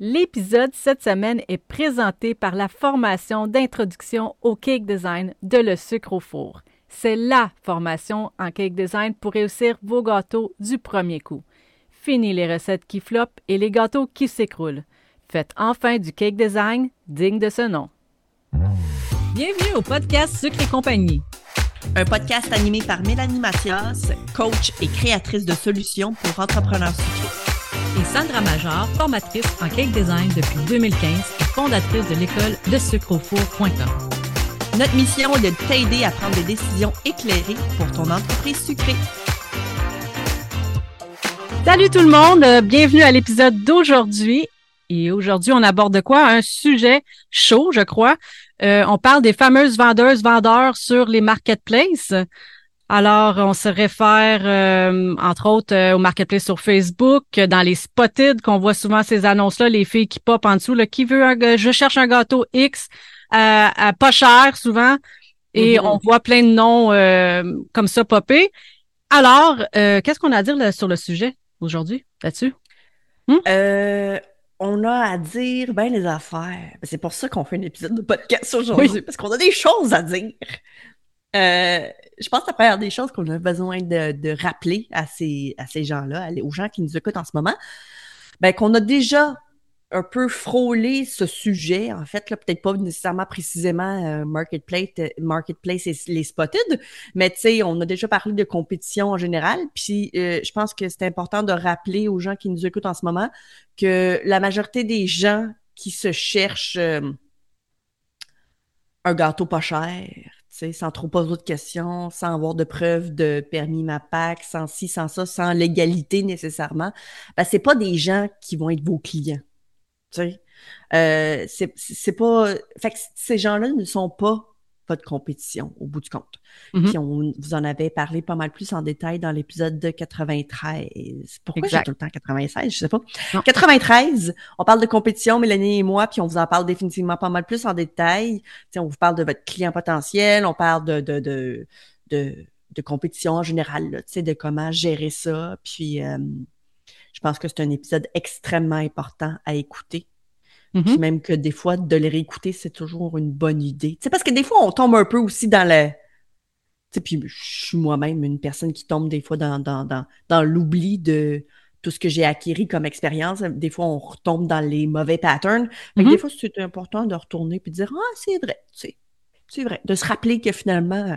L'épisode cette semaine est présenté par la formation d'introduction au cake design de Le Sucre au Four. C'est la formation en cake design pour réussir vos gâteaux du premier coup. Fini les recettes qui flopent et les gâteaux qui s'écroulent. Faites enfin du cake design digne de ce nom. Bienvenue au podcast Sucre et compagnie. Un podcast animé par Mélanie Mathias, coach et créatrice de solutions pour entrepreneurs et Sandra Major, formatrice en cake design depuis 2015 et fondatrice de l'école de sucreaufour.com. Notre mission est de t'aider à prendre des décisions éclairées pour ton entreprise sucrée. Salut tout le monde, bienvenue à l'épisode d'aujourd'hui. Et aujourd'hui, on aborde quoi? Un sujet chaud, je crois. Euh, on parle des fameuses vendeuses, vendeurs sur les marketplaces. Alors, on se réfère, euh, entre autres, euh, au marketplace sur Facebook, dans les spotted, qu'on voit souvent ces annonces-là, les filles qui pop en dessous, là, qui veut un, je cherche un gâteau X, à, pas cher souvent, et mm-hmm. on voit plein de noms euh, comme ça popper. Alors, qu'est-ce qu'on a à dire sur le sujet aujourd'hui, là-dessus? Hmm? on a à dire ben les affaires. C'est pour ça qu'on fait un épisode de podcast aujourd'hui, parce qu'on a des choses à dire. Euh, je pense que la première des choses qu'on a besoin de, rappeler à ces, gens-là, aux gens qui nous écoutent en ce moment, ben, qu'on a déjà un peu frôlé ce sujet, en fait, peut-être pas nécessairement précisément euh, Marketplace, euh, Marketplace et les Spotted, mais tu sais, on a déjà parlé de compétition en général, puis je pense que c'est important de rappeler aux gens qui nous écoutent en ce moment que la majorité des gens qui se cherchent un gâteau pas cher, sans trop poser d'autres questions, sans avoir de preuves de permis MAPAC, sans ci, sans ça, sans légalité nécessairement, ben, c'est pas des gens qui vont être vos clients. Euh, c'est pas. Fait que ces gens-là ne sont pas votre compétition au bout du compte. Mm-hmm. Puis on vous en avait parlé pas mal plus en détail dans l'épisode de 93. Pourquoi j'ai tout le temps 96? Je sais pas. 93, on parle de compétition, Mélanie et moi, puis on vous en parle définitivement pas mal plus en détail. on vous parle de votre client potentiel, on parle de, de, de, de, compétition en général, sais, de comment gérer ça. Puis euh, je pense que c'est un épisode extrêmement important à écouter puis mm-hmm. même que des fois, de les réécouter, c'est toujours une bonne idée. C'est parce que des fois, on tombe un peu aussi dans le. Tu sais, puis je suis moi-même une personne qui tombe des fois dans, dans, dans, dans l'oubli de tout ce que j'ai acquis comme expérience. Des fois, on retombe dans les mauvais patterns. Des mm-hmm. fois, c'est important de retourner puis de dire Ah, c'est vrai, tu sais, c'est vrai. De se rappeler que finalement, euh,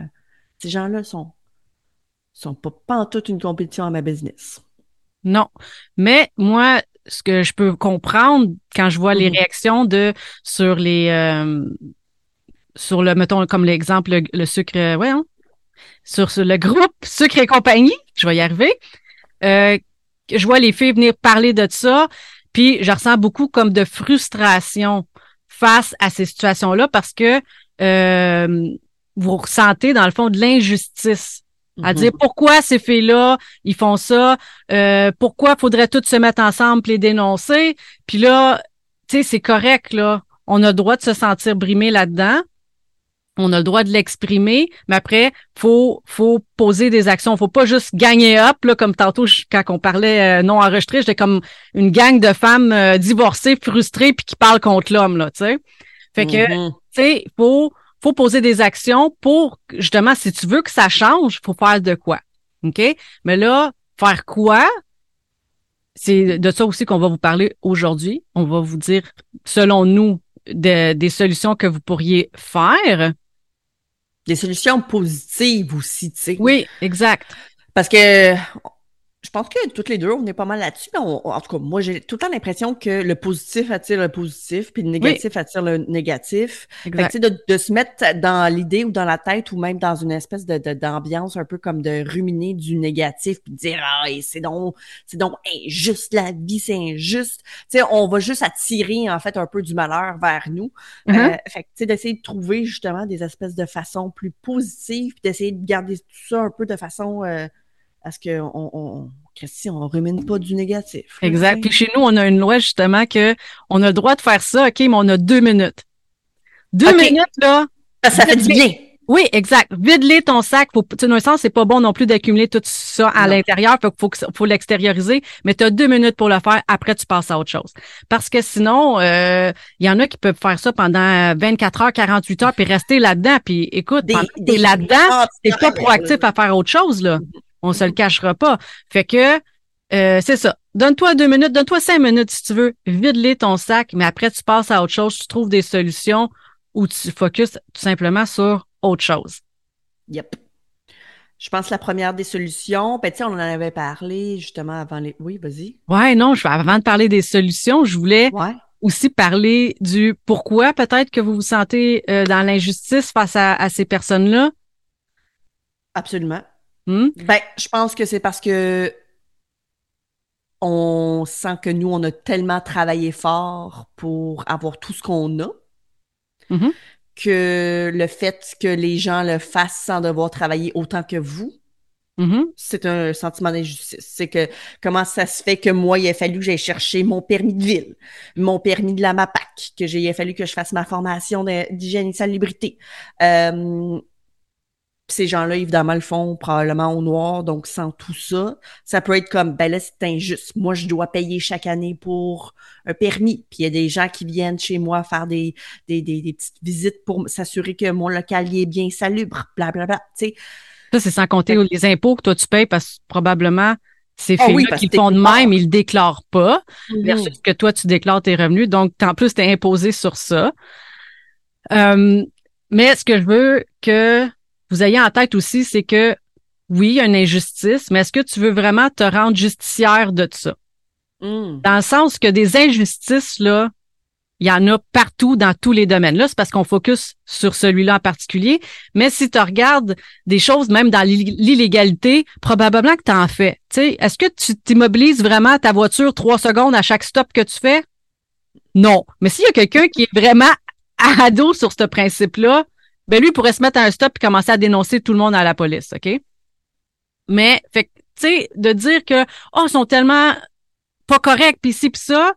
ces gens-là sont, sont pas, pas en toute une compétition à ma business. Non. Mais moi, ce que je peux comprendre quand je vois les mm-hmm. réactions de sur les euh, sur le mettons comme l'exemple le, sucre euh, ouais hein, sur, le groupe sucre et compagnie je vais y arriver euh, je vois les filles venir parler de ça puis je ressens beaucoup comme de frustration face à ces situations là parce que vous ressentez dans le fond de l'injustice à dire mhm. pourquoi ces filles-là, ils font ça, euh, pourquoi faudrait toutes se mettre ensemble et les dénoncer? Puis là, tu sais, c'est correct, là. On a le droit de se sentir brimé là-dedans. On a le droit de l'exprimer, mais après, faut faut poser des actions. Faut pas juste gagner up, là, comme tantôt quand on parlait euh, non enregistré, j'étais comme une gang de femmes euh, divorcées, frustrées, puis qui parlent contre l'homme, là, tu sais. Fait que, mhm. tu sais, faut faut poser des actions pour, justement, si tu veux que ça change, faut faire de quoi. OK? Mais là, faire quoi? C'est de ça aussi qu'on va vous parler aujourd'hui. On va vous dire, selon nous, des solutions que vous pourriez faire. Des solutions positives aussi, tu sais. Oui, exact. Parce que je pense que toutes les deux, on est pas mal là-dessus. en tout cas, moi, j'ai tout le temps l'impression que le positif attire le positif, puis le négatif attire le négatif. Fait de, de, se mettre dans l'idée ou dans la tête ou même dans une espèce de, d'ambiance un peu comme de ruminer du négatif, puis de dire ah c'est donc c'est donc injuste la vie, c'est injuste. Tu sais, on va juste attirer en fait un peu du malheur vers nous. Mm-hmm. Euh, fait que tu sais d'essayer de trouver justement des espèces de façons plus positives, puis d'essayer de garder tout ça un peu de façon euh, parce qu'on on, on, on rumine pas du négatif. Exact. Puis chez nous, on a une loi justement que on a le droit de faire ça, OK, mais on a deux minutes. Deux minutes, là. Ça, fait du bien. Oui, exact. Vide-les ton sac. Faut, dans un sens, c'est pas bon non plus d'accumuler tout ça à l'intérieur. Faut, faut, faut l'extérioriser, mais tu as deux minutes pour le faire. Après, tu passes à autre chose. Parce que sinon, il euh, y en a qui peuvent faire ça pendant 24 heures, 48 heures, puis rester là-dedans. Puis écoute, des, t'es là-dedans, t'es pas proactif à faire autre chose, là. On se le cachera pas. Fait que, euh, c'est ça. Donne-toi deux minutes, donne-toi cinq minutes si tu veux. Vide-les ton sac, mais après, tu passes à autre chose. Tu trouves des solutions ou tu focuses tout simplement sur autre chose. Yep. Je pense que la première des solutions, ben, on en avait parlé justement avant les. Oui, vas-y. Ouais, non, je, avant de parler des solutions, je voulais aussi parler du pourquoi peut-être que vous vous sentez euh, dans l'injustice face à, ces personnes-là. Absolument. Hmm? Ben, je pense que c'est parce que on sent que nous, on a tellement travaillé fort pour avoir tout ce qu'on a. Mm-hmm que le fait que les gens le fassent sans devoir travailler autant que vous, mm-hmm. c'est un sentiment d'injustice. C'est que comment ça se fait que moi, il a fallu que j'aille chercher mon permis de ville, mon permis de la MAPAC, que j'ai, il a fallu que je fasse ma formation d'hygiène et salubrité. Euh, ces gens-là, évidemment, le font probablement au noir, donc sans tout ça, ça peut être comme, ben là, c'est injuste. Moi, je dois payer chaque année pour un permis. Puis il y a des gens qui viennent chez moi faire des, des, des, petites visites pour s'assurer que mon local est bien salubre, blablabla, tu sais. Ça, c'est sans compter les impôts que toi, tu payes parce que probablement, ces ah filles qui font de même, ils le déclarent pas, mm-hmm. versus que toi, tu déclares tes revenus. Donc, en plus, tu es imposé sur ça. Euh, mais ce que je veux que vous ayez en tête aussi, c'est que oui, il y a une injustice, mais est-ce que tu veux vraiment te rendre justicière de ça? Hmm. Dans le sens que des injustices, là, il y en a partout dans tous les domaines. Là, c'est parce qu'on focus sur celui-là en particulier. Mais si tu regardes des choses, même dans l'illégalité, probablement que tu en fais. Est-ce que tu t'immobilises vraiment ta voiture trois secondes à chaque stop que tu fais? Non. Mais s'il y a quelqu'un qui est vraiment à dos sur ce principe-là, ben lui pourrait se mettre à un stop et commencer à dénoncer tout le monde à la police, OK? Mais, fait tu sais, de dire que, oh, ils sont tellement pas corrects, puis ci, puis ça,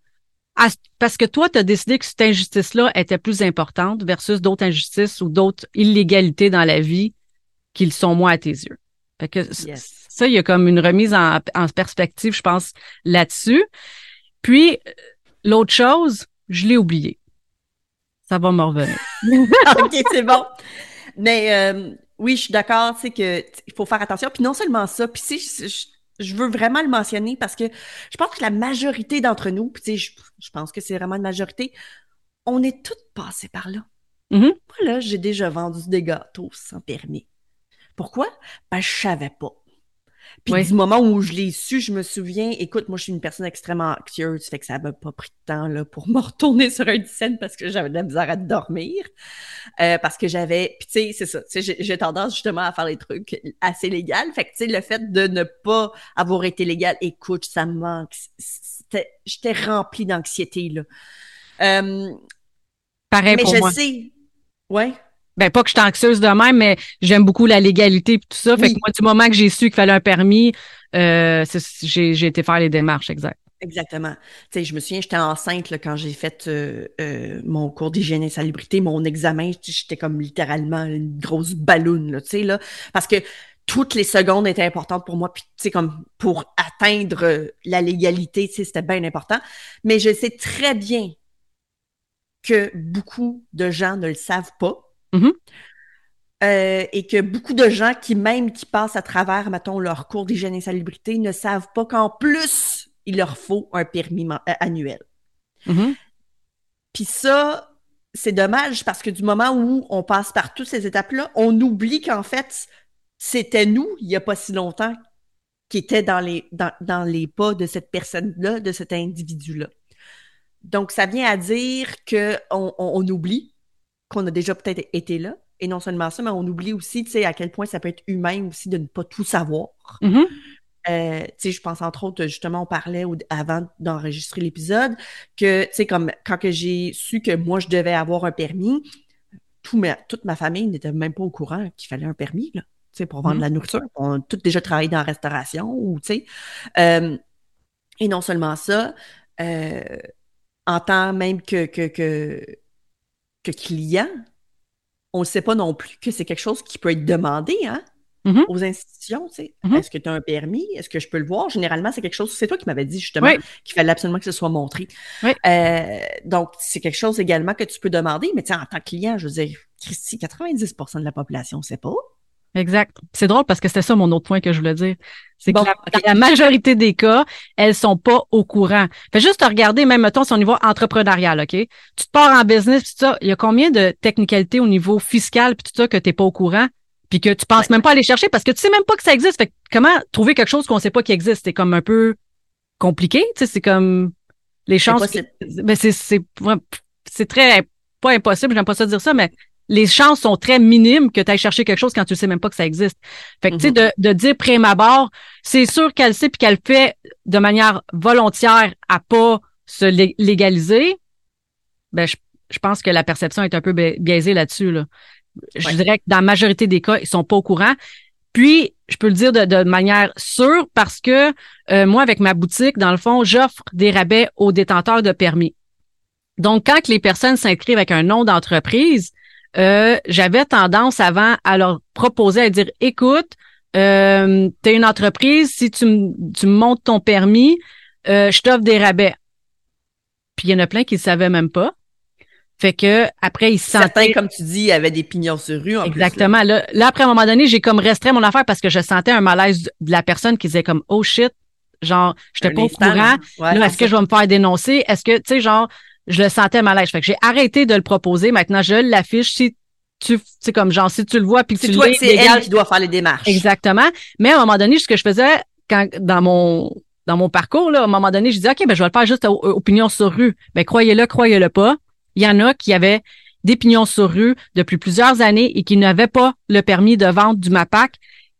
parce que toi, tu as décidé que cette injustice-là était plus importante versus d'autres injustices ou d'autres illégalités dans la vie qu'ils sont moins à tes yeux. Fait que ça, il y a comme une remise en, en perspective, je pense, là-dessus. Puis, l'autre chose, je l'ai oublié. Ça va me revenir. OK, c'est bon. Mais euh, oui, je suis d'accord, c'est que il faut faire attention. Puis non seulement ça, puis si je, veux vraiment le mentionner parce que je pense que la majorité d'entre nous, puis je, je pense que c'est vraiment une majorité, on est toutes passées par là. Mm-hmm. Moi, j'ai déjà vendu des gâteaux sans permis. Pourquoi? Ben, je savais pas. Puis du moment où je l'ai su, je me souviens, écoute, moi, je suis une personne extrêmement anxieuse, fait que ça m'a pas pris de temps là, pour me retourner sur un scène parce que j'avais de la misère à dormir. Euh, parce que j'avais. Puis tu sais, c'est ça. Tu sais, j'ai tendance justement à faire les trucs assez légaux. Fait que tu sais, le fait de ne pas avoir été légal, écoute, ça me manque. J'étais remplie d'anxiété, là. Euh, Pareil mais je sais. Ouais ben pas que je suis anxieuse de même, mais j'aime beaucoup la légalité et tout ça. Fait que moi, du moment que j'ai su qu'il fallait un permis, euh, j'ai été faire les démarches, exact. Exactement. Tu sais, je me souviens, j'étais enceinte là, quand j'ai fait euh, euh, mon cours d'hygiène et salubrité, mon examen, j'étais comme littéralement une grosse balloune, tu sais, là, parce que toutes les secondes étaient importantes pour moi, puis tu sais, comme pour atteindre la légalité, tu sais, c'était bien important. Mais je sais très bien que beaucoup de gens ne le savent pas Mm-hmm. Euh, et que beaucoup de gens qui, même qui passent à travers, mettons, leur cours d'hygiène et salubrité, ne savent pas qu'en plus, il leur faut un permis euh, annuel. Mm-hmm. Puis ça, c'est dommage parce que du moment où on passe par toutes ces étapes-là, on oublie qu'en fait, c'était nous, il n'y a pas si longtemps, qui étaient dans les, dans, les pas de cette personne-là, de cet individu-là. Donc, ça vient à dire qu'on on oublie qu'on a déjà peut-être été là. Et non seulement ça, mais on oublie aussi, tu sais, à quel point ça peut être humain aussi de ne pas tout savoir. Euh, tu sais, je pense entre autres, justement, on parlait avant d'enregistrer l'épisode que, tu sais, comme quand que j'ai su que moi, je devais avoir un permis, tout toute ma famille n'était même pas au courant qu'il fallait un permis, là, tu sais, pour vendre de la nourriture. On a tous déjà travaillé dans la restauration ou, tu sais. Euh, et non seulement ça, euh, en tant même que, que, que que client, on ne sait pas non plus que c'est quelque chose qui peut être demandé, hein? Mm-hmm. aux institutions, tu sais. Mhm. Est-ce que tu as un permis? Est-ce que je peux le voir? Généralement, c'est quelque chose, c'est toi qui m'avais dit justement Oui. qu'il fallait absolument que ce soit montré. Oui. Euh, donc, c'est quelque chose également que tu peux demander, mais en tant que client, je veux dire, Christy, 90% de la population, c'est pas. Exact. C'est drôle parce que c'était ça mon autre point que je voulais dire. C'est Bon, que la, la majorité des cas, elles sont pas au courant. Fait juste regarder, même mettons, si y va entrepreneurial, OK? Tu te pars en business, pis tout ça, il y a combien de technicalités au niveau fiscal puis tout ça que t'es pas au courant? Puis que tu penses même pas aller chercher parce que tu sais même pas que ça existe. Fait que comment trouver quelque chose qu'on sait pas qui existe? C'est comme un peu compliqué, tu sais, c'est comme les chances. que- ben c'est, c'est, ouais, c'est très, pas impossible, j'aime pas ça dire ça, mais les chances sont très minimes que tu ailles chercher quelque chose quand tu sais même pas que ça existe. Fait que, tu sais, de, de dire prime abord, c'est sûr qu'elle sait puis qu'elle fait de manière volontaire à pas se lé- légaliser. Ben, je, je pense que la perception est un peu bi- biaisée là-dessus, là. Je Ouais. dirais que dans la majorité des cas, ils sont pas au courant. Puis, je peux le dire de, de manière sûre parce que euh, moi, avec ma boutique, dans le fond, j'offre des rabais aux détenteurs de permis. Donc, quand que les personnes s'inscrivent avec un nom d'entreprise, euh, j'avais tendance avant à leur proposer à dire, écoute, euh, tu es une entreprise, si tu, me- tu montes ton permis, euh, je t'offre des rabais. Puis il y en a plein qui ne savaient même pas. Fait que après, ils se Certains, sentaient comme tu dis, avaient des pignons sur rue. En plus, là. Exactement. là, là, après, à un moment donné, j'ai comme restreint mon affaire parce que je sentais un malaise de la personne qui disait comme, oh shit, genre, je Un pas au courant. Ouais, est-ce que je vais me faire dénoncer? Est-ce que, tu sais, genre, je le sentais malaise. Fait que j'ai arrêté de le proposer. Maintenant, je l'affiche. Si tu, sais, comme genre, si tu le vois puis que tu toi, c'est elle qui doit faire les démarches. Exactement. Mais à un moment donné, ce que je faisais quand dans mon dans mon parcours, là, à un moment donné, je disais OK, ben je vais le faire juste au- opinion sur rue. Ben croyez-le, croyez-le pas. Il y en a qui avaient des pignons sur rue depuis plusieurs années et qui n'avaient pas le permis de vente du MAPAC.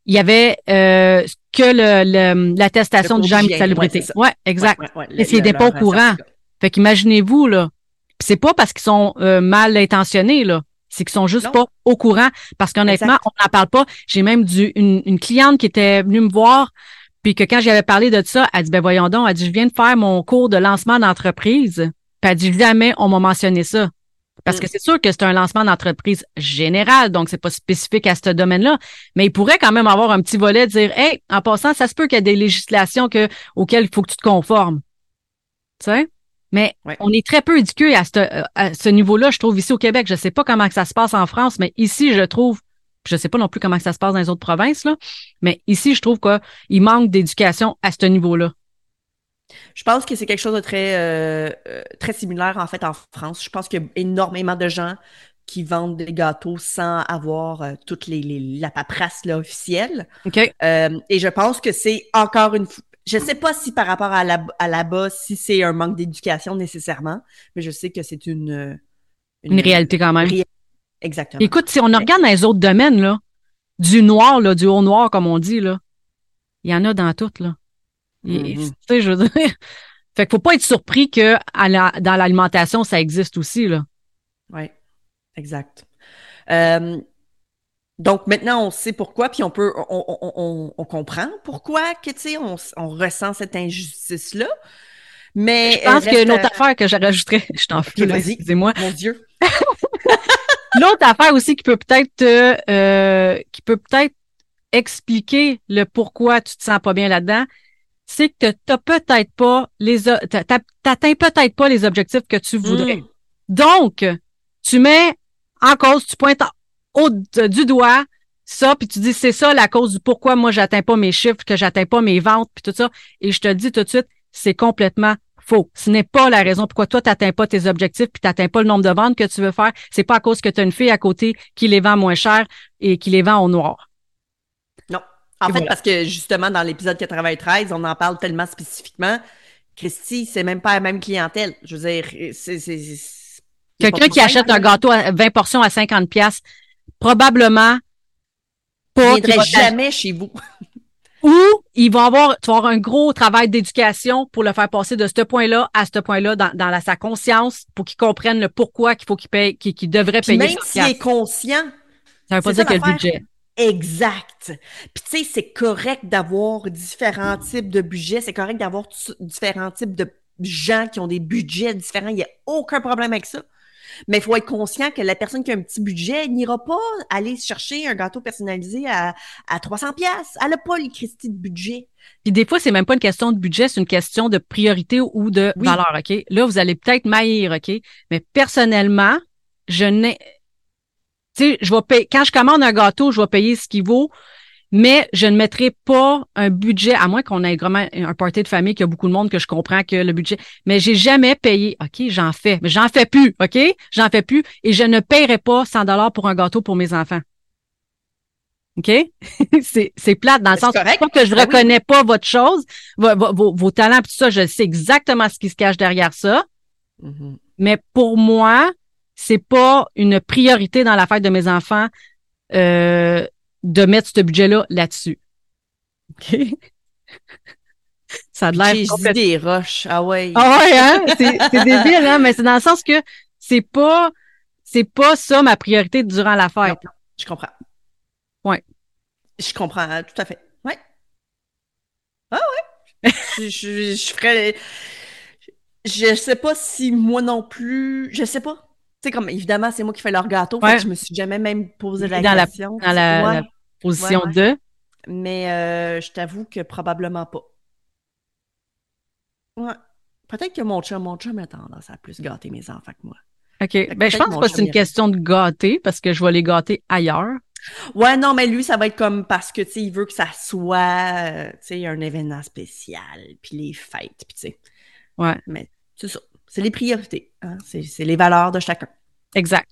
Il y avait euh, que le- l'attestation Le du GEM de salubrité. ouais, exact. Ouais, ouais, étaient pas au courant. Fait qu'imaginez-vous, là. C'est pas parce qu'ils sont euh, mal intentionnés, là. C'est qu'ils sont juste Non. pas au courant. Parce qu'honnêtement, on n'en parle pas. J'ai même du, une, une cliente qui était venue me voir, puis que quand j'avais parlé de ça, elle dit, ben voyons donc, elle dit, je viens de faire mon cours de lancement d'entreprise. Puis elle dit, jamais on m'a mentionné ça. Parce Mm. que c'est sûr que c'est un lancement d'entreprise général, donc c'est pas spécifique à ce domaine-là. Mais il pourrait quand même avoir un petit volet de dire, hey, en passant, ça se peut qu'il y ait des législations que, auxquelles il faut que tu te conformes. Tu sais? Mais Ouais. on est très peu éduqués à ce, à ce niveau-là, je trouve, ici au Québec. Je sais pas comment ça se passe en France, mais ici, je trouve, je sais pas non plus comment ça se passe dans les autres provinces, là, mais ici, je trouve qu'il manque d'éducation à ce niveau-là. Je pense que c'est quelque chose de très, euh, euh, très similaire en fait en France. Je pense qu'il y a énormément de gens qui vendent des gâteaux sans avoir euh, toute les, les- la paperasse là, officielle. OK? Euh, et je pense que c'est encore une fois. Je sais pas si par rapport à, la, à là-bas, si c'est un manque d'éducation nécessairement, mais je sais que c'est une, euh, Une réalité quand même. ré- Exactement. Écoute, si on regarde dans les autres domaines, là, du noir, là, du haut noir, comme on dit, là, il y en a dans toutes, là. Et- Mhm. Tu sais, je veux dire. Fait qu'il faut pas être surpris que à la- dans l'alimentation, ça existe aussi, là. Oui, exact. Euh, donc maintenant, on sait pourquoi, puis on peut, on, on, on, on comprend pourquoi que, tu sais, on, on ressent cette injustice-là. Mais Je pense euh, qu'il y a une autre reste affaire que j'ai rajouterais. Je t'en là, Vas-y. excusez-moi. Mon Dieu. L'autre affaire aussi qui peut peut-être te, euh, qui peut peut-être expliquer le pourquoi tu te sens pas bien là-dedans, c'est que t'as peut-être pas les, t'atteins peut-être pas les objectifs que tu voudrais. Mm. Donc, tu mets en cause, tu pointes haut de- du doigt ça, puis tu dis c'est ça la cause du pourquoi moi j'atteins pas mes chiffres, que j'atteins pas mes ventes, puis tout ça. Et je te le dis tout de suite, c'est complètement faux. Ce n'est pas la raison pourquoi toi t'atteins pas tes objectifs, puis t'atteins pas le nombre de ventes que tu veux faire. C'est pas à cause que tu as une fille à côté qui les vend moins cher et qui les vend au noir. Non. En Et fait, voilà. parce que justement, dans l'épisode 93, on en parle tellement spécifiquement. Christy, c'est même pas la même clientèle. Je veux dire, c'est. Quelqu'un qui achète un gâteau à 20 portions à 50 pièces, probablement Il pas. va t'ach- jamais chez vous. Ou il va avoir, tu vas avoir un gros travail d'éducation pour le faire passer de ce point-là à ce point-là dans, dans la- sa conscience pour qu'il comprenne le pourquoi qu'il faut qu'il paye, qu'il qu'il devrait Puis payer. même 100 s'il est conscient, Ça veut pas dire qu'il a le budget. Exact. Puis tu sais, c'est correct d'avoir différents types de budgets, c'est correct d'avoir t- différents types de gens qui ont des budgets différents, il n'y a aucun problème avec ça. Mais il faut être conscient que la personne qui a un petit budget n'ira pas aller chercher un gâteau personnalisé à, à 300 pièces. Elle n'a pas le Christie de budget. Puis des fois, c'est même pas une question de budget, c'est une question de priorité ou de valeur, OK? Là, vous allez peut-être maillir, OK? Mais personnellement, je n'ai... Tu sais, je vais payer... Quand je commande un gâteau, je vais payer ce qu'il vaut mais je ne mettrai pas un budget, à moins qu'on ait vraiment un party de famille qui a beaucoup de monde que je comprends que le budget, mais j'ai jamais payé. OK, j'en fais, mais j'en fais plus, OK? J'en fais plus et je ne paierai pas 100 dollars pour un gâteau pour mes enfants. OK? c'est, c'est plate dans le sens que je ben reconnais pas votre chose, vos, vos, talents, tout ça, je sais exactement ce qui se cache derrière ça. Mm-hmm. Mais pour moi, c'est pas une priorité dans la fête de mes enfants. Euh, de mettre ce budget-là là-dessus. OK? Ça a l'air. J'ai des roches. Ah ouais. Ah ouais, hein? C'est débile, hein? Mais c'est dans le sens que c'est pas, c'est pas ça ma priorité durant la fête. je comprends. Ouais. Je comprends hein, tout à fait. Ouais. Ah ouais. je, je, je ferais. Je sais pas si moi non plus. Je sais pas sais, comme évidemment, c'est moi qui fais leur gâteau. Fait que je me suis jamais même posé la dans question. La, dans la, position de? Mais euh, je t'avoue que probablement pas. Ouais. Peut-être que mon chum, mon chum a tendance à plus gâter mes enfants que moi. OK. Ben, je pense que c'est une question de gâter parce que je vais les gâter ailleurs. Ouais, non, mais lui, ça va être comme parce que, tu sais, il veut que ça soit, euh, tu sais, un événement spécial, puis les fêtes, puis tu sais. Ouais. Mais c'est ça. C'est les priorités. Hein? C'est les valeurs de chacun. Exact.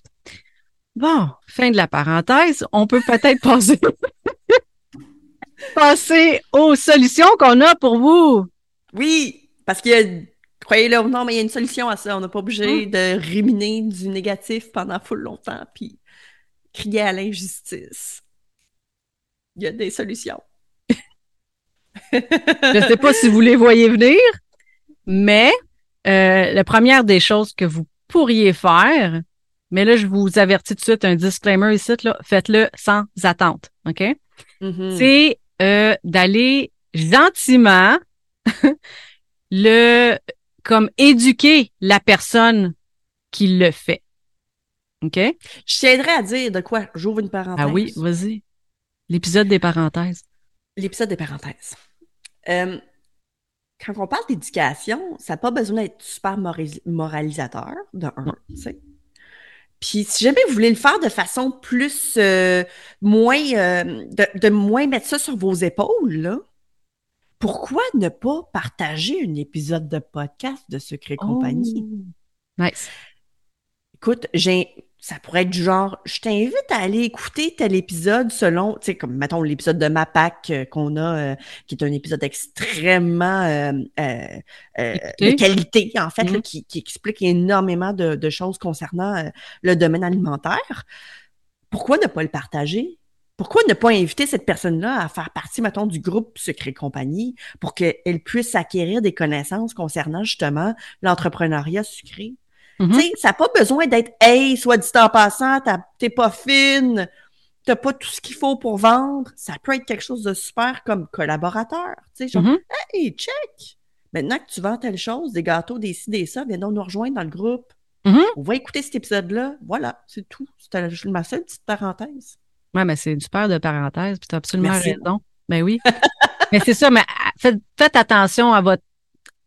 Bon, fin de la parenthèse. On peut peut-être passer, passer aux solutions qu'on a pour vous. Oui, parce qu'il y a, croyez-le ou non, mais il y a une solution à ça. On n'est pas obligé hum. de ruminer du négatif pendant full longtemps puis crier à l'injustice. Il y a des solutions. Je ne sais pas si vous les voyez venir, mais euh, la première des choses que vous pourriez faire, mais là, je vous avertis tout de suite un disclaimer ici, là, faites-le sans attente, OK? Mm-hmm. C'est euh, d'aller gentiment le comme éduquer la personne qui le fait. OK? Je t'aiderais à dire de quoi? J'ouvre une parenthèse. Ah oui, vas-y. L'épisode des parenthèses. L'épisode des parenthèses. Euh, quand on parle d'éducation, ça n'a pas besoin d'être super moralisateur, de un, tu sais. Puis si jamais vous voulez le faire de façon plus euh, moins euh, de, moins mettre ça sur vos épaules, là, pourquoi ne pas partager un épisode de podcast de Secret Compagnie? Oh, nice. Écoute, j'ai ça pourrait être du genre, je t'invite à aller écouter tel épisode selon, tu sais, comme, mettons, l'épisode de Mapac euh, qu'on a, euh, qui est un épisode extrêmement euh, de qualité, en fait, mm-hmm. qui, qui, explique énormément de, de choses concernant le domaine alimentaire. Pourquoi ne pas le partager? Pourquoi ne pas inviter cette personne-là à faire partie, mettons, du groupe Secret Compagnie pour qu'elle puisse acquérir des connaissances concernant justement l'entrepreneuriat sucré? Mm-hmm. Ça n'a pas besoin d'être Hey, soit dit en passant, t'es pas fine, t'as pas tout ce qu'il faut pour vendre. Ça peut être quelque chose de super comme collaborateur. Tu sais, genre, mm-hmm. Hey, check! Maintenant que tu vends telle chose, des gâteaux, des ci, des ça, viens donc nous rejoindre dans le groupe. Mm-hmm. On va écouter cet épisode-là. Voilà, c'est tout. C'était ma seule petite parenthèse. Ouais, mais c'est une super de parenthèse, puis tu as absolument raison. Ben oui. mais c'est ça, mais faites, faites attention à votre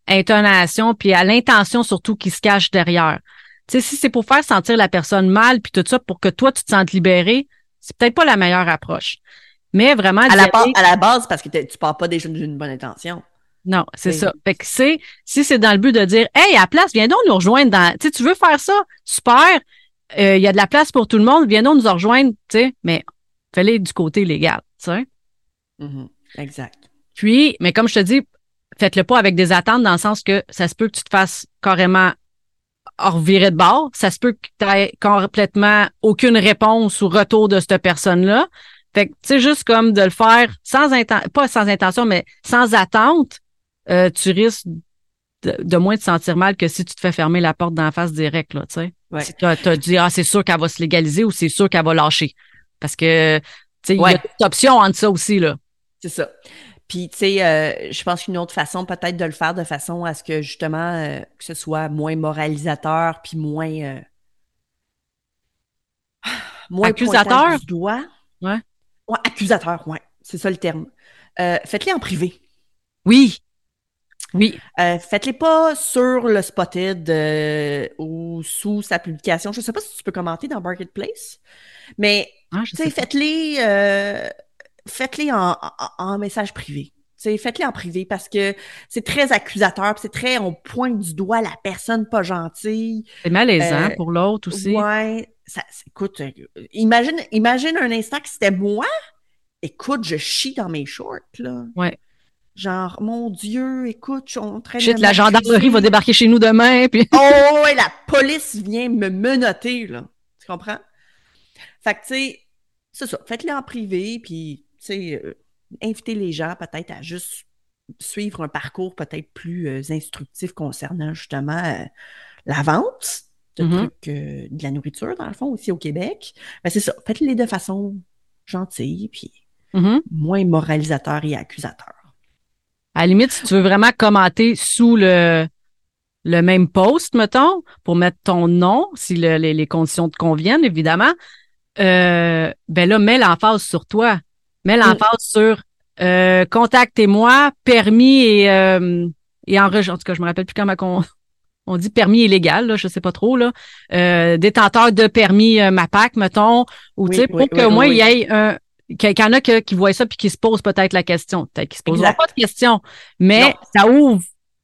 intonation, puis à l'intention surtout qui se cache derrière. Tu sais, si c'est pour faire sentir la personne mal, puis tout ça, pour que toi, tu te sentes libéré, c'est peut-être pas la meilleure approche. Mais vraiment... À la, base, à la base, parce que tu pars pas déjà d'une bonne intention. Non, c'est ça. Fait que c'est, si c'est dans le but de dire, hey, à place, viens donc nous rejoindre dans, tu sais, tu veux faire ça? Super. Euh, il y a de la place pour tout le monde. Viens donc nous rejoindre, tu sais, mais fais-les du côté légal, tu sais. Mm-hmm. Exact. Puis, mais comme je te dis, faites-le pas avec des attentes dans le sens que ça se peut que tu te fasses carrément revirer de bord. Ça se peut que tu aies complètement aucune réponse ou retour de cette personne-là. Fait que, tu sais, juste comme de le faire sans intention, pas sans intention, mais sans attente, euh, tu risques de, moins te sentir mal que si tu te fais fermer la porte d'en face direct, là, tu sais. Si tu as, dit, ah, c'est sûr qu'elle va se légaliser ou c'est sûr qu'elle va lâcher. Parce que, tu sais, il y a toute option entre ça aussi, là. C'est ça. Puis, tu sais, euh, je pense qu'une autre façon peut-être de le faire de façon à ce que justement, euh, que ce soit moins moralisateur, puis moins, euh, moins accusateur? du doigt. Ouais. ouais accusateur, ouais, c'est ça le terme. Faites-les en privé. Oui. Oui. Euh, faites-les pas sur le Spotted euh, ou sous sa publication. Je ne sais pas si tu peux commenter dans Marketplace, mais ah, faites-les faites-les en, message privé. Faites-les en privé parce que c'est très accusateur, c'est très on pointe du doigt la personne pas gentille. C'est malaisant pour l'autre aussi. Ouais, ça, écoute, imagine, imagine un instant que c'était moi. Écoute, je chie dans mes shorts là. Ouais. Genre, mon Dieu, écoute, je suis en train Shit, la gendarmerie va débarquer chez nous demain, puis... oh, la police vient me menotter, là. Tu comprends? Fait que, tu sais, c'est ça. Faites-le en privé, puis, euh, invitez les gens peut-être à juste suivre un parcours peut-être plus euh, instructif concernant, justement, euh, la vente de mm-hmm. trucs, de la nourriture, dans le fond, aussi au Québec. Ben, c'est ça. Faites-les de façon gentille, puis mm-hmm. moins moralisateur et accusateur. À la limite, si tu veux vraiment commenter sous le, le même post, mettons, pour mettre ton nom, si les, les, conditions te conviennent, évidemment, euh, ben là, mets l'emphase sur toi. Mets mm. l'emphase sur euh, contactez-moi, permis et, euh, et enregistré. En tout cas, je me rappelle plus comment on, on dit permis illégal, là, je sais pas trop, là. Euh, détenteur de permis euh, MAPAC, mettons, ou tu sais, pour qu'au moins il y ait un, qu'il y en a qui voient ça puis qui se posent peut-être la question. Peut-être qu'ils se posent pas de question, mais ça ouvre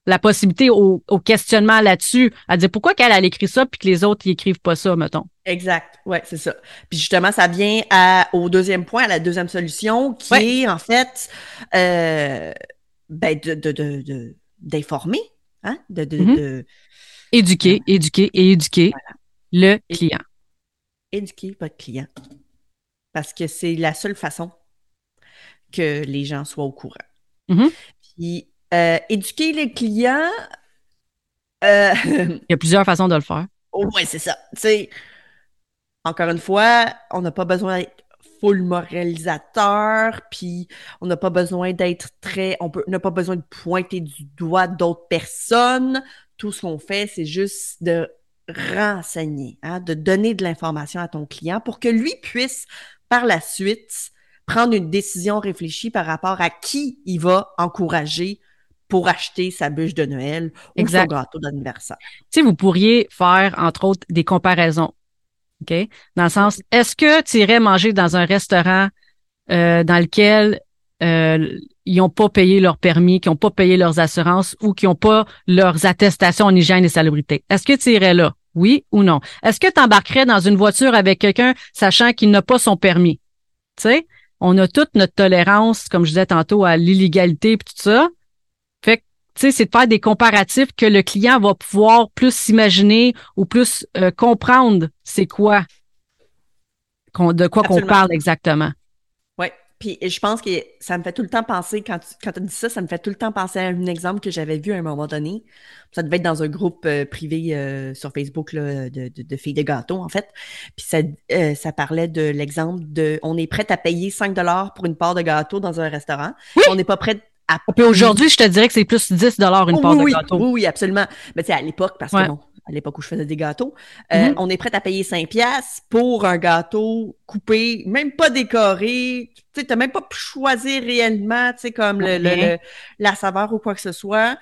la possibilité au, questionnement là-dessus, à dire pourquoi qu'elle a écrit ça puis que les autres y écrivent pas ça, mettons. Exact, ouais, c'est ça. Puis justement, ça vient à, au deuxième point, à la deuxième solution, qui est en fait euh, ben de, de, d'informer, hein, de, de, mm-hmm. éduquer, éduquer et éduquer le client. Éduquer votre client parce que c'est la seule façon que les gens soient au courant. Mm-hmm. Puis, euh, éduquer les clients. Euh, Il y a plusieurs façons de le faire. oui, c'est ça. encore une fois, on n'a pas besoin d'être full moralisateur, puis on n'a pas besoin d'être très. On n'a pas besoin de pointer du doigt d'autres personnes. Tout ce qu'on fait, c'est juste de renseigner, hein, de donner de l'information à ton client pour que lui puisse par la suite prendre une décision réfléchie par rapport à qui il va encourager pour acheter sa bûche de Noël ou son gâteau d'anniversaire. Tu sais, vous pourriez faire, entre autres, des comparaisons. OK? Dans le sens, est-ce que tu irais manger dans un restaurant euh, dans lequel euh, ils n'ont pas payé leur permis, qui n'ont pas payé leurs assurances ou qui n'ont pas leurs attestations en hygiène et salubrité? Est-ce que tu irais là? Oui ou non? Est-ce que tu embarquerais dans une voiture avec quelqu'un sachant qu'il n'a pas son permis? Tu sais, on a toute notre tolérance, comme je disais tantôt, à l'illégalité et tout ça. Tu sais, c'est de faire des comparatifs que le client va pouvoir plus s'imaginer ou plus euh, comprendre c'est quoi, de quoi qu'on parle exactement. Puis je pense que ça me fait tout le temps penser, quand tu quand as dit ça, ça me fait tout le temps penser à un exemple que j'avais vu à un moment donné. Ça devait être dans un groupe euh, privé euh, sur Facebook là, de, de, filles de gâteaux, en fait. Puis ça, euh, ça parlait de l'exemple de on est prêt à payer 5 pour une part de gâteau dans un restaurant. On n'est pas prêt à. Puis aujourd'hui, je te dirais que c'est plus 10 une oh, part de gâteau. Oui, oui, absolument. Mais tu sais, à l'époque, parce que bon, à l'époque où je faisais des gâteaux, euh, mm-hmm. on est prêt à payer 5 pièces pour un gâteau coupé, même pas décoré. Tu sais, même pas pu choisir réellement, tu sais, comme le, la saveur ou quoi que ce soit.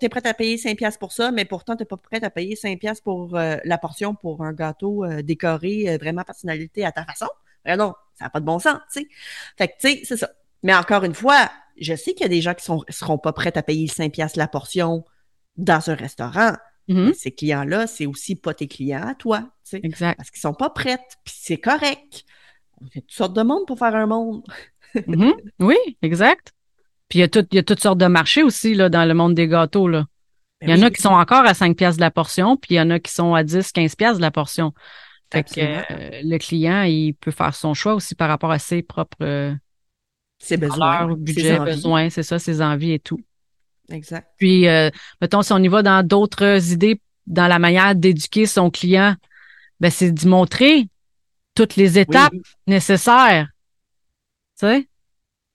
Tu es prêt à payer 5 pièces pour ça, mais pourtant, tu n'es pas prêt à payer 5 pièces pour euh, la portion pour un gâteau euh, décoré, vraiment personnalité à ta façon. non, ça n'a pas de bon sens, tu sais. Fait que, tu sais, c'est ça. Mais encore une fois, je sais qu'il y a des gens qui ne seront pas prêts à payer 5 pièces la portion dans un restaurant. Mm-hmm. Ces clients-là, c'est aussi pas tes clients à toi. Exact. Parce qu'ils sont pas prêts, puis c'est correct. On fait toutes sortes de monde pour faire un monde. Mm-hmm. Oui, exact. Puis il y, a il y a toutes sortes de marchés aussi là, dans le monde des gâteaux. Là. Ben il y en a qui sont encore à 5 pièces de la portion, puis il y en a qui sont à 10, 15 pièces de la portion. Fait que euh, le client, il peut faire son choix aussi par rapport à ses propres euh, ses besoins, budget, besoins, c'est ça, ses envies et tout. Exact. Puis, euh, mettons, si on y va dans d'autres idées, dans la manière d'éduquer son client, ben, c'est d'y montrer toutes les étapes nécessaires. Tu sais?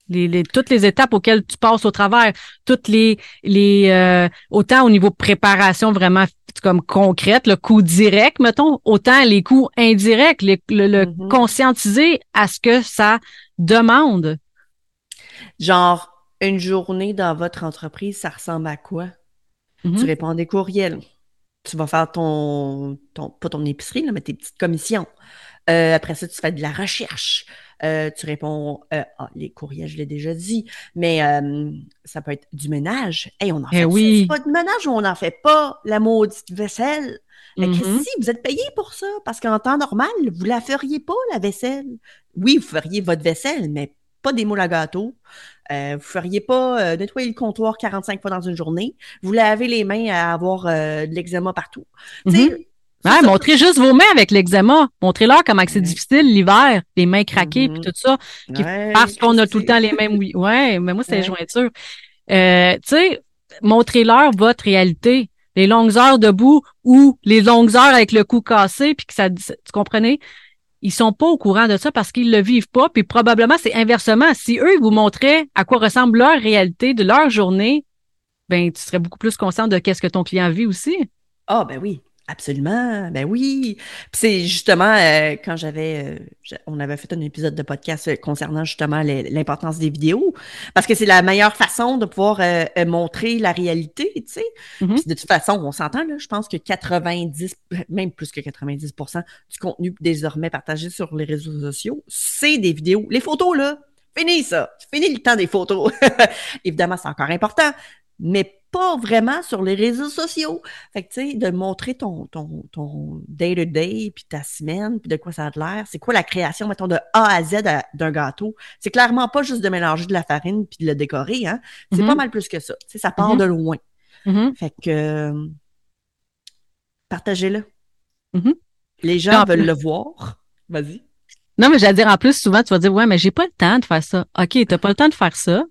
Les, toutes les étapes auxquelles tu passes au travers, toutes les, les euh, autant au niveau de préparation vraiment comme concrètes, le coup direct, mettons, autant les coups indirects, le, mm-hmm. conscientiser à ce que ça demande. Genre, une journée dans votre entreprise, ça ressemble à quoi? Tu mm-hmm. réponds à des courriels. Tu vas faire ton, ton pas ton épicerie, là, mais tes petites commissions. Euh, après ça, tu fais de la recherche. Euh, tu réponds, euh, ah, les courriels, je l'ai déjà dit, mais ça peut être du ménage. Hey, on en eh fait oui. pas de ménage ou on n'en fait pas la maudite vaisselle. Mais mm-hmm. si vous êtes payé pour ça, parce qu'en temps normal, vous la feriez pas, la vaisselle. Oui, vous feriez votre vaisselle, mais pas des moules à gâteau. Euh, vous feriez pas nettoyer le comptoir 45 fois dans une journée. Vous lavez les mains à avoir de l'eczéma partout. Mm-hmm. Ouais, montrez juste vos mains avec l'eczéma. Montrez-leur comment c'est difficile l'hiver, les mains craquées puis mm-hmm. tout ça. parce qu'on a tout le temps les mêmes. Oui, ouais, mais moi, c'est les jointures. Euh, tu sais, montrez-leur votre réalité. Les longues heures debout ou les longues heures avec le cou cassé, puis que ça, tu comprenez? Ils sont pas au courant de ça parce qu'ils le vivent pas, puis probablement c'est inversement. Si eux vous montraient à quoi ressemble leur réalité de leur journée, ben tu serais beaucoup plus conscient de qu'est-ce que ton client vit aussi. Ah ben oui, Absolument, ben oui. c'est justement euh, quand j'avais, euh, on avait fait un épisode de podcast euh, concernant justement l'importance des vidéos, parce que c'est la meilleure façon de pouvoir montrer la réalité, tu sais. Mm-hmm. De toute façon, on s'entend là, je pense que 90, même plus que 90% du contenu désormais partagé sur les réseaux sociaux, c'est des vidéos. Les photos là, fini ça, fini le temps des photos. Évidemment, c'est encore important, mais pas vraiment sur les réseaux sociaux. Fait que, tu sais, de montrer ton, ton, ton day-to-day, puis ta semaine, puis de quoi ça a l'air. C'est quoi la création, mettons, de A à Z d'un gâteau? C'est clairement pas juste de mélanger de la farine puis de le décorer, hein. C'est pas mm-hmm. mal plus que ça. Tu sais, ça part mm-hmm. de loin. Mm-hmm. Fait que, partagez-le. Les gens veulent le voir. Vas-y. Non, mais j'allais dire, en plus, souvent, tu vas dire, ouais, mais j'ai pas le temps de faire ça. OK, t'as pas le temps de faire ça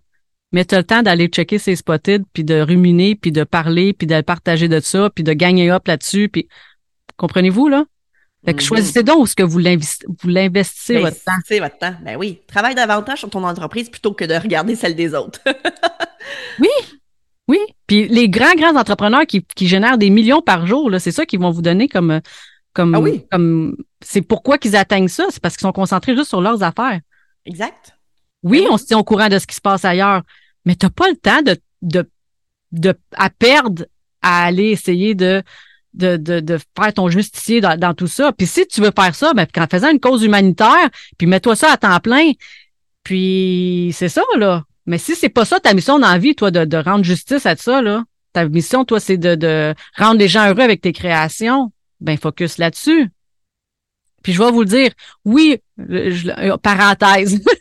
mais tu as le temps d'aller checker ses spotted, puis de ruminer, puis de parler, puis de partager de ça, puis de gagner up là-dessus, puis comprenez-vous, là? Fait que mm-hmm. choisissez donc où ce que vous l'investissez ben, votre temps. votre temps. Ben oui. Travaille davantage sur ton entreprise plutôt que de regarder celle des autres. oui. Oui. Puis les grands, grands entrepreneurs qui, qui génèrent des millions par jour, là, c'est ça qu'ils vont vous donner comme, comme, ah oui. comme, c'est pourquoi qu'ils atteignent ça? C'est parce qu'ils sont concentrés juste sur leurs affaires. Exact. Oui, ben on se tient au courant de ce qui se passe ailleurs, mais tu n'as pas le temps de, de, de, à perdre à aller essayer de, de, de, de faire ton justicier dans, tout ça. Puis si tu veux faire ça, ben, en faisant une cause humanitaire, puis mets-toi ça à temps plein. Puis c'est ça, là. Mais si c'est pas ça ta mission dans la vie, toi, de, de rendre justice à ça, là, ta mission, toi, c'est de, de rendre les gens heureux avec tes créations, ben focus là-dessus. Puis je vais vous le dire, oui, je, parenthèse.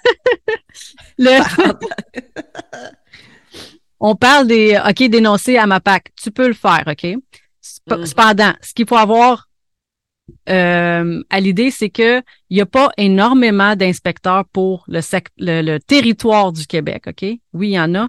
on parle des OK, dénoncer à ma PAC. Tu peux le faire, OK? Mm. Cependant, ce qu'il faut avoir euh, à l'idée, c'est que il n'y a pas énormément d'inspecteurs pour le, le, territoire du Québec, OK? Oui, il y en a.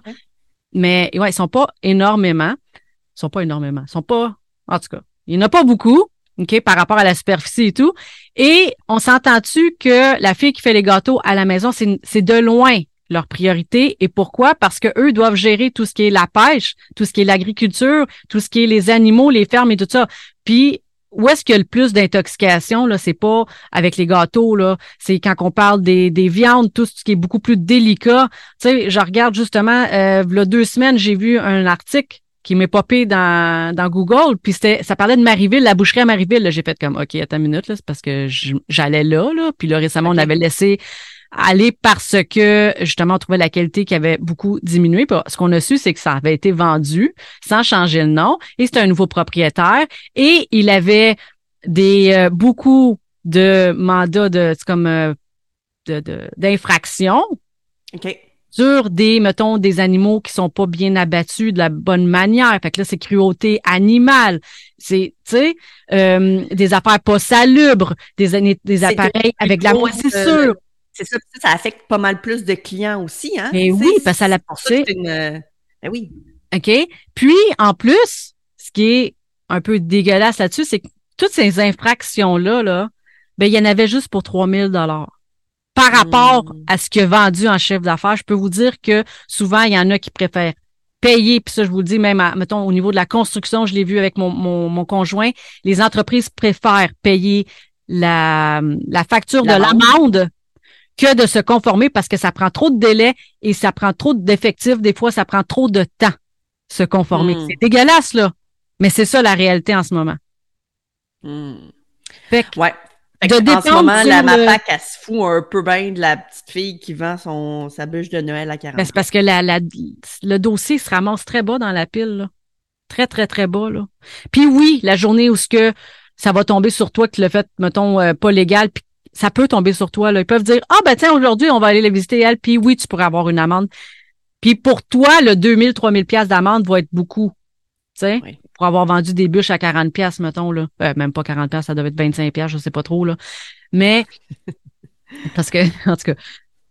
Mais ouais, ils sont pas énormément. Ils sont pas énormément. Ils sont pas. En tout cas, il n'y en a pas beaucoup. OK, par rapport à la superficie et tout. Et on s'entend-tu que la fille qui fait les gâteaux à la maison, c'est de loin leur priorité. Et pourquoi? Parce que eux doivent gérer tout ce qui est la pêche, tout ce qui est l'agriculture, tout ce qui est les animaux, les fermes et tout ça. Puis, où est-ce qu'il y a le plus d'intoxication? Là, c'est pas avec les gâteaux, là. C'est quand on parle des, des viandes, tout ce qui est beaucoup plus délicat. Tu sais, je regarde justement, euh, il y a deux semaines, j'ai vu un article qui m'est popé dans, dans Google, puis c'était, ça parlait de Marieville, la boucherie à Marieville. J'ai fait comme, OK, attends une minute, là, c'est parce que j'allais là, là. Puis là, récemment, on avait laissé aller parce que, justement, on trouvait la qualité qui avait beaucoup diminué. Puis ce qu'on a su, c'est que ça avait été vendu sans changer le nom, et c'était un nouveau propriétaire, et il avait des euh, beaucoup de mandats de, comme, euh, de, d'infraction. OK sur des, mettons, des animaux qui sont pas bien abattus de la bonne manière. Fait que là, c'est cruauté animale. C'est, tu sais, euh, des affaires pas salubres, des, des appareils avec la moisissure. C'est ça, ça affecte pas mal plus de clients aussi, hein? Mais oui, parce que ça l'a poussé. Ben oui. OK? Puis, en plus, ce qui est un peu dégueulasse là-dessus, c'est que toutes ces infractions-là, là, ben, il y en avait juste pour 3000 dollars par rapport hmm. à ce qui est vendu en chef d'affaires, je peux vous dire que souvent, il y en a qui préfèrent payer, puis ça, je vous le dis, même, mettons, au niveau de la construction, je l'ai vu avec mon, mon, conjoint, les entreprises préfèrent payer la, la facture de l'amende que de se conformer parce que ça prend trop de délai et ça prend trop d'effectifs. Des fois, ça prend trop de temps se conformer. Hmm. C'est dégueulasse, là. Mais c'est ça la réalité en ce moment. Hmm. Fait ouais. en ce moment, la MAPAC, elle se fout un peu bien de la petite fille qui vend son, sa bûche de Noël à 40 ben, C'est parce que la, le dossier se ramasse très bas dans la pile. Là. Très, très, très bas. Là. Puis oui, la journée où ce que ça va tomber sur toi, que tu l'as fait, mettons, euh, pas légal, puis ça peut tomber sur toi. Là. Ils peuvent dire Ah ben tiens, aujourd'hui, on va aller la visiter elle, puis oui, tu pourrais avoir une amende. Puis pour toi, le 2000, 3000 pièces d'amende va être beaucoup. Tu sais? Pour avoir vendu des bûches à 40 pièces, mettons, là. Euh, même pas 40 pièces, ça devait être 25 pièces, je sais pas trop, là. Mais, parce que, en tout cas.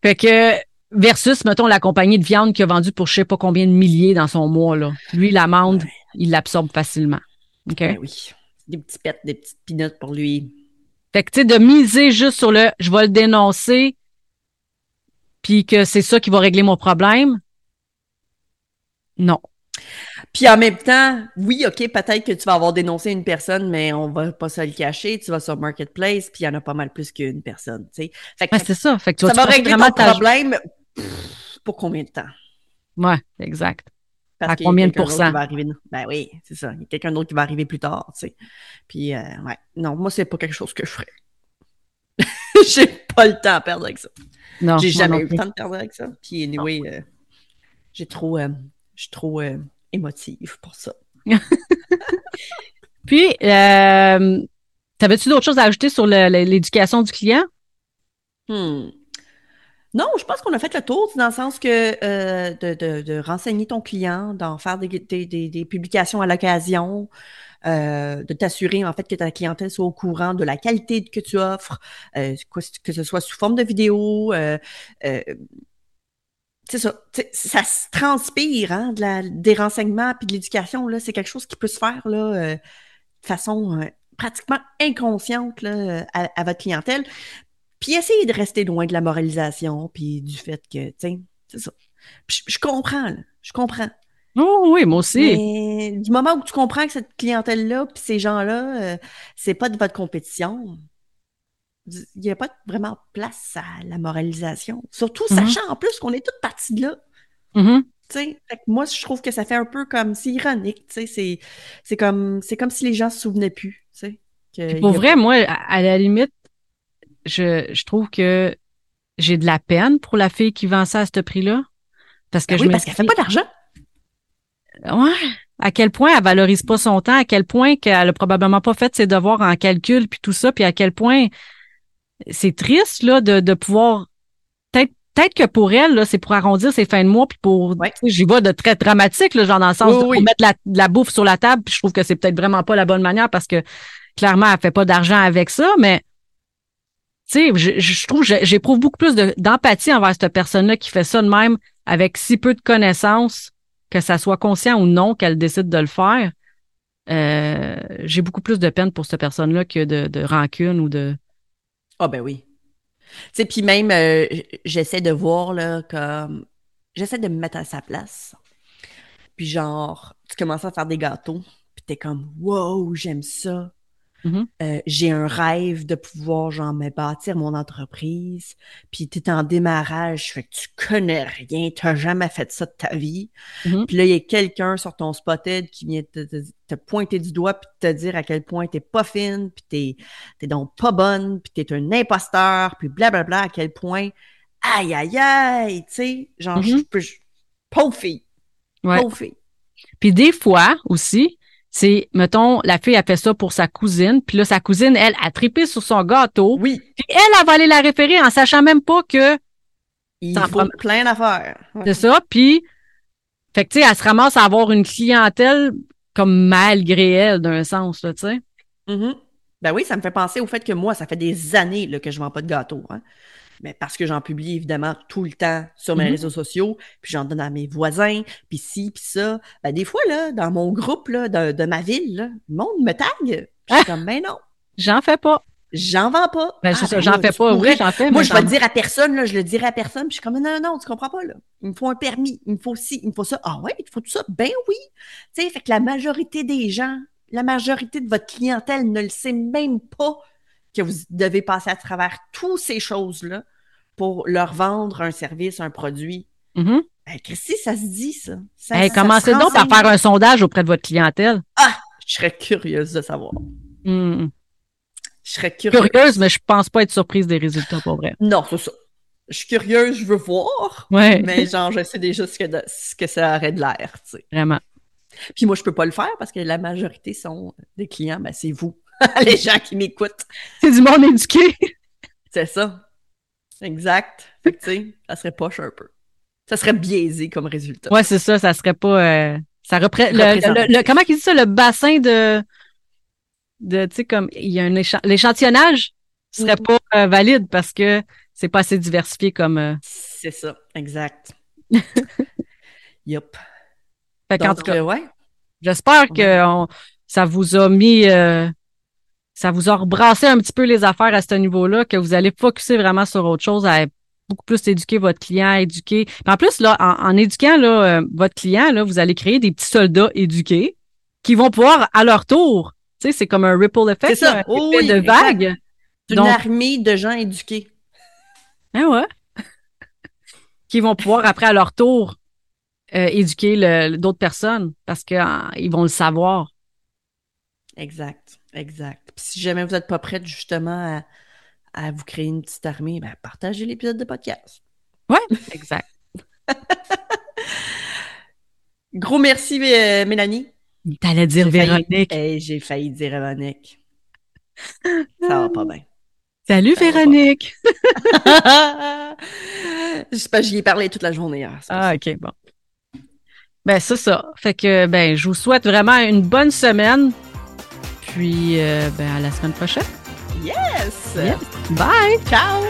Fait que, versus, mettons, la compagnie de viande qui a vendu pour je sais pas combien de milliers dans son mois, là. Lui, l'amende, il l'absorbe facilement. OK? Ben oui. Des petits pets, des petites pinottes pour lui. Fait que, tu sais, de miser juste sur le je vais le dénoncer, puis que c'est ça qui va régler mon problème, non. Puis en même temps, oui, OK, peut-être que tu vas avoir dénoncé une personne, mais on va pas se le cacher. Tu vas sur Marketplace, puis il y en a pas mal plus qu'une personne, tu sais. Fait que, c'est ça. Fait que tu ça va régler ton problème pour combien de temps? Ouais, exact. À combien de pourcents? Ben oui, c'est ça. Il y a quelqu'un d'autre qui va arriver plus tard, tu sais. Puis, euh, ouais. Non, moi, c'est pas quelque chose que je ferais. J'ai pas le temps à perdre avec ça. Non. J'ai jamais eu le temps de perdre avec ça. Puis, anyway, euh, j'ai trop. Euh, je suis trop émotive pour ça. Puis, t'avais-tu d'autres choses à ajouter sur l'éducation du client? Hmm. Non, je pense qu'on a fait le tour, dans le sens que euh, de, renseigner ton client, d'en faire des, publications à l'occasion, de t'assurer en fait que ta clientèle soit au courant de la qualité que tu offres, que ce soit sous forme de vidéo, c'est ça, ça se transpire, hein, des renseignements puis de l'éducation, c'est quelque chose qui peut se faire, euh, de façon euh, pratiquement inconsciente, à, votre clientèle. Puis essayez de rester loin de la moralisation puis du fait que, sais, c'est ça. je, comprends, là, je comprends. Oh oui, moi aussi. Mais du moment où tu comprends que cette clientèle-là puis ces gens-là, euh, c'est pas de votre compétition, il n'y a pas vraiment place à la moralisation. Surtout mm-hmm. sachant en plus qu'on est toutes parties de là. Mm-hmm. moi, je trouve que ça fait un peu comme, c'est ironique, c'est, c'est comme, c'est comme si les gens se souvenaient plus, Pour vrai, moi, à, la limite, je, je trouve que j'ai de la peine pour la fille qui vend ça à ce prix-là. Parce que ben je parce qu'elle fait pas d'argent. Ouais. À quel point elle valorise pas son temps, à quel point qu'elle a probablement pas fait ses devoirs en calcul puis tout ça, puis à quel point c'est triste là de, de pouvoir peut-être peut-être que pour elle là c'est pour arrondir ses fins de mois puis pour j'y vois de très dramatique là genre dans le sens de mettre la, la, bouffe sur la table puis je trouve que c'est peut-être vraiment pas la bonne manière parce que clairement elle fait pas d'argent avec ça mais tu sais je, je trouve j'éprouve beaucoup plus d'empathie envers cette personne là qui fait ça de même avec si peu de connaissances que ça soit conscient ou non qu'elle décide de le faire euh, j'ai beaucoup plus de peine pour cette personne là que de, rancune ou de ah ben oui. Tu sais, puis même, euh, j'essaie de voir, là, comme... J'essaie de me mettre à sa place. Puis genre, tu commences à faire des gâteaux, puis t'es comme, wow, j'aime ça. Mm-hmm. Euh, j'ai un rêve de pouvoir, genre, me bâtir mon entreprise. Puis tu es en démarrage, fait que tu connais rien, tu n'as jamais fait ça de ta vie. Mm-hmm. Puis là, il y a quelqu'un sur ton spotted qui vient te, pointer du doigt puis te dire à quel point tu pas fine, puis t'es es donc pas bonne, puis t'es un imposteur, puis blablabla, à quel point, aïe, aïe, aïe, tu sais, genre, mm-hmm. je peux... Pauvre fille. Pauvre fille. Puis des fois aussi, c'est, mettons, la fille a fait ça pour sa cousine, puis là, sa cousine, elle, a trippé sur son gâteau. Oui. Puis elle, a va aller la référer en sachant même pas que... Il faut plein d'affaires. C'est ça, puis... Fait que, tu sais, elle se ramasse à avoir une clientèle comme malgré elle, d'un sens, là, tu sais. Mm-hmm. Ben oui, ça me fait penser au fait que moi, ça fait des années là, que je vends pas de gâteau. Hein mais parce que j'en publie évidemment tout le temps sur mes mm-hmm. réseaux sociaux, puis j'en donne à mes voisins, puis ci, puis ça. Ben, des fois, là, dans mon groupe là, de, ma ville, là, le monde me tague. Je suis ah! comme, ben non. J'en fais pas. J'en vends pas. Ben, ah, ben j'en fais pas. Oui, j'en fais. Moi, je vais le dire à personne, là, je le dirai à personne. Puis je suis comme, non, non, non, tu comprends pas, là. Il me faut un permis. Il me faut ci, il me faut ça. Ah ouais, il faut tout ça? Ben oui. Tu sais, fait que la majorité des gens, la majorité de votre clientèle ne le sait même pas que vous devez passer à travers toutes ces choses-là pour leur vendre un service, un produit. Ben, Christy, ça se dit, ça. ça, commencez donc par faire un sondage auprès de votre clientèle. Ah! Je serais curieuse de savoir. Mm. Je serais curieuse. Curieuse, mais je pense pas être surprise des résultats, pour vrai. Non, c'est ça. Je suis curieuse, je veux voir. Ouais. Mais genre, je sais déjà ce que, ce que ça aurait de l'air, tu sais. Vraiment. Puis moi, je peux pas le faire parce que la majorité sont des clients, ben c'est vous, les gens qui m'écoutent. C'est du monde éduqué. c'est ça. Exact. Fait que, tu sais, ça serait poche un peu. Ça serait biaisé comme résultat. Ouais, c'est ça, ça serait pas. Euh, ça représente. Le, comment il dit ça? Le bassin de. de tu sais, comme. Il y a un l'échantillonnage serait mm. pas euh, valide parce que c'est pas assez diversifié comme. Euh, c'est ça, exact. yup. Fait qu'en tout cas, ouais. J'espère que ça vous a mis. Ça vous a rebrassé un petit peu les affaires à ce niveau-là, que vous allez focuser vraiment sur autre chose, à beaucoup plus éduquer votre client, éduquer. en plus, là, en, éduquant là, euh, votre client, là, vous allez créer des petits soldats éduqués qui vont pouvoir, à leur tour, tu sais, c'est comme un ripple effect, ça. un effet de vague. Une armée de gens éduqués. Ah ouais. qui vont pouvoir, après, à leur tour, euh, éduquer d'autres personnes parce qu'ils vont le savoir. Exact, exact. Puis si jamais vous n'êtes pas prête justement à à vous créer une petite armée, ben, partagez l'épisode de podcast. Ouais, exact. Gros merci, euh, Mélanie. T'allais dire Véronique. J'ai failli dire Véronique. Ça va pas bien. Salut Véronique. Je sais pas, j'y ai parlé toute la journée hier. Ah, ok, bon. Ben, c'est ça. Fait que, ben, je vous souhaite vraiment une bonne semaine. Puis, euh, ben, à la semaine prochaine. Yes! Bye! Ciao!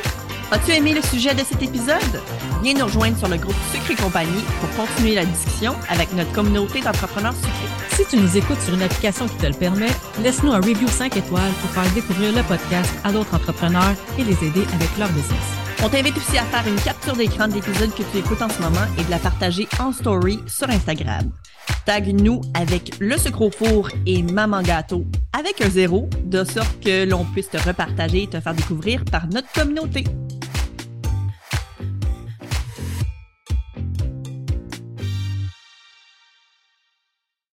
As-tu aimé le sujet de cet épisode? Viens nous rejoindre sur le groupe Sucre et compagnie pour continuer la discussion avec notre communauté d'entrepreneurs sucrés. Si tu nous écoutes sur une application qui te le permet, laisse-nous un review 5 étoiles pour faire découvrir le podcast à d'autres entrepreneurs et les aider avec leur business. On t'invite aussi à faire une capture d'écran de l'épisode que tu écoutes en ce moment et de la partager en story sur Instagram. Tag-nous avec le sucre au four et Maman Gâteau avec un zéro, de sorte que l'on puisse te repartager et te faire découvrir par notre communauté.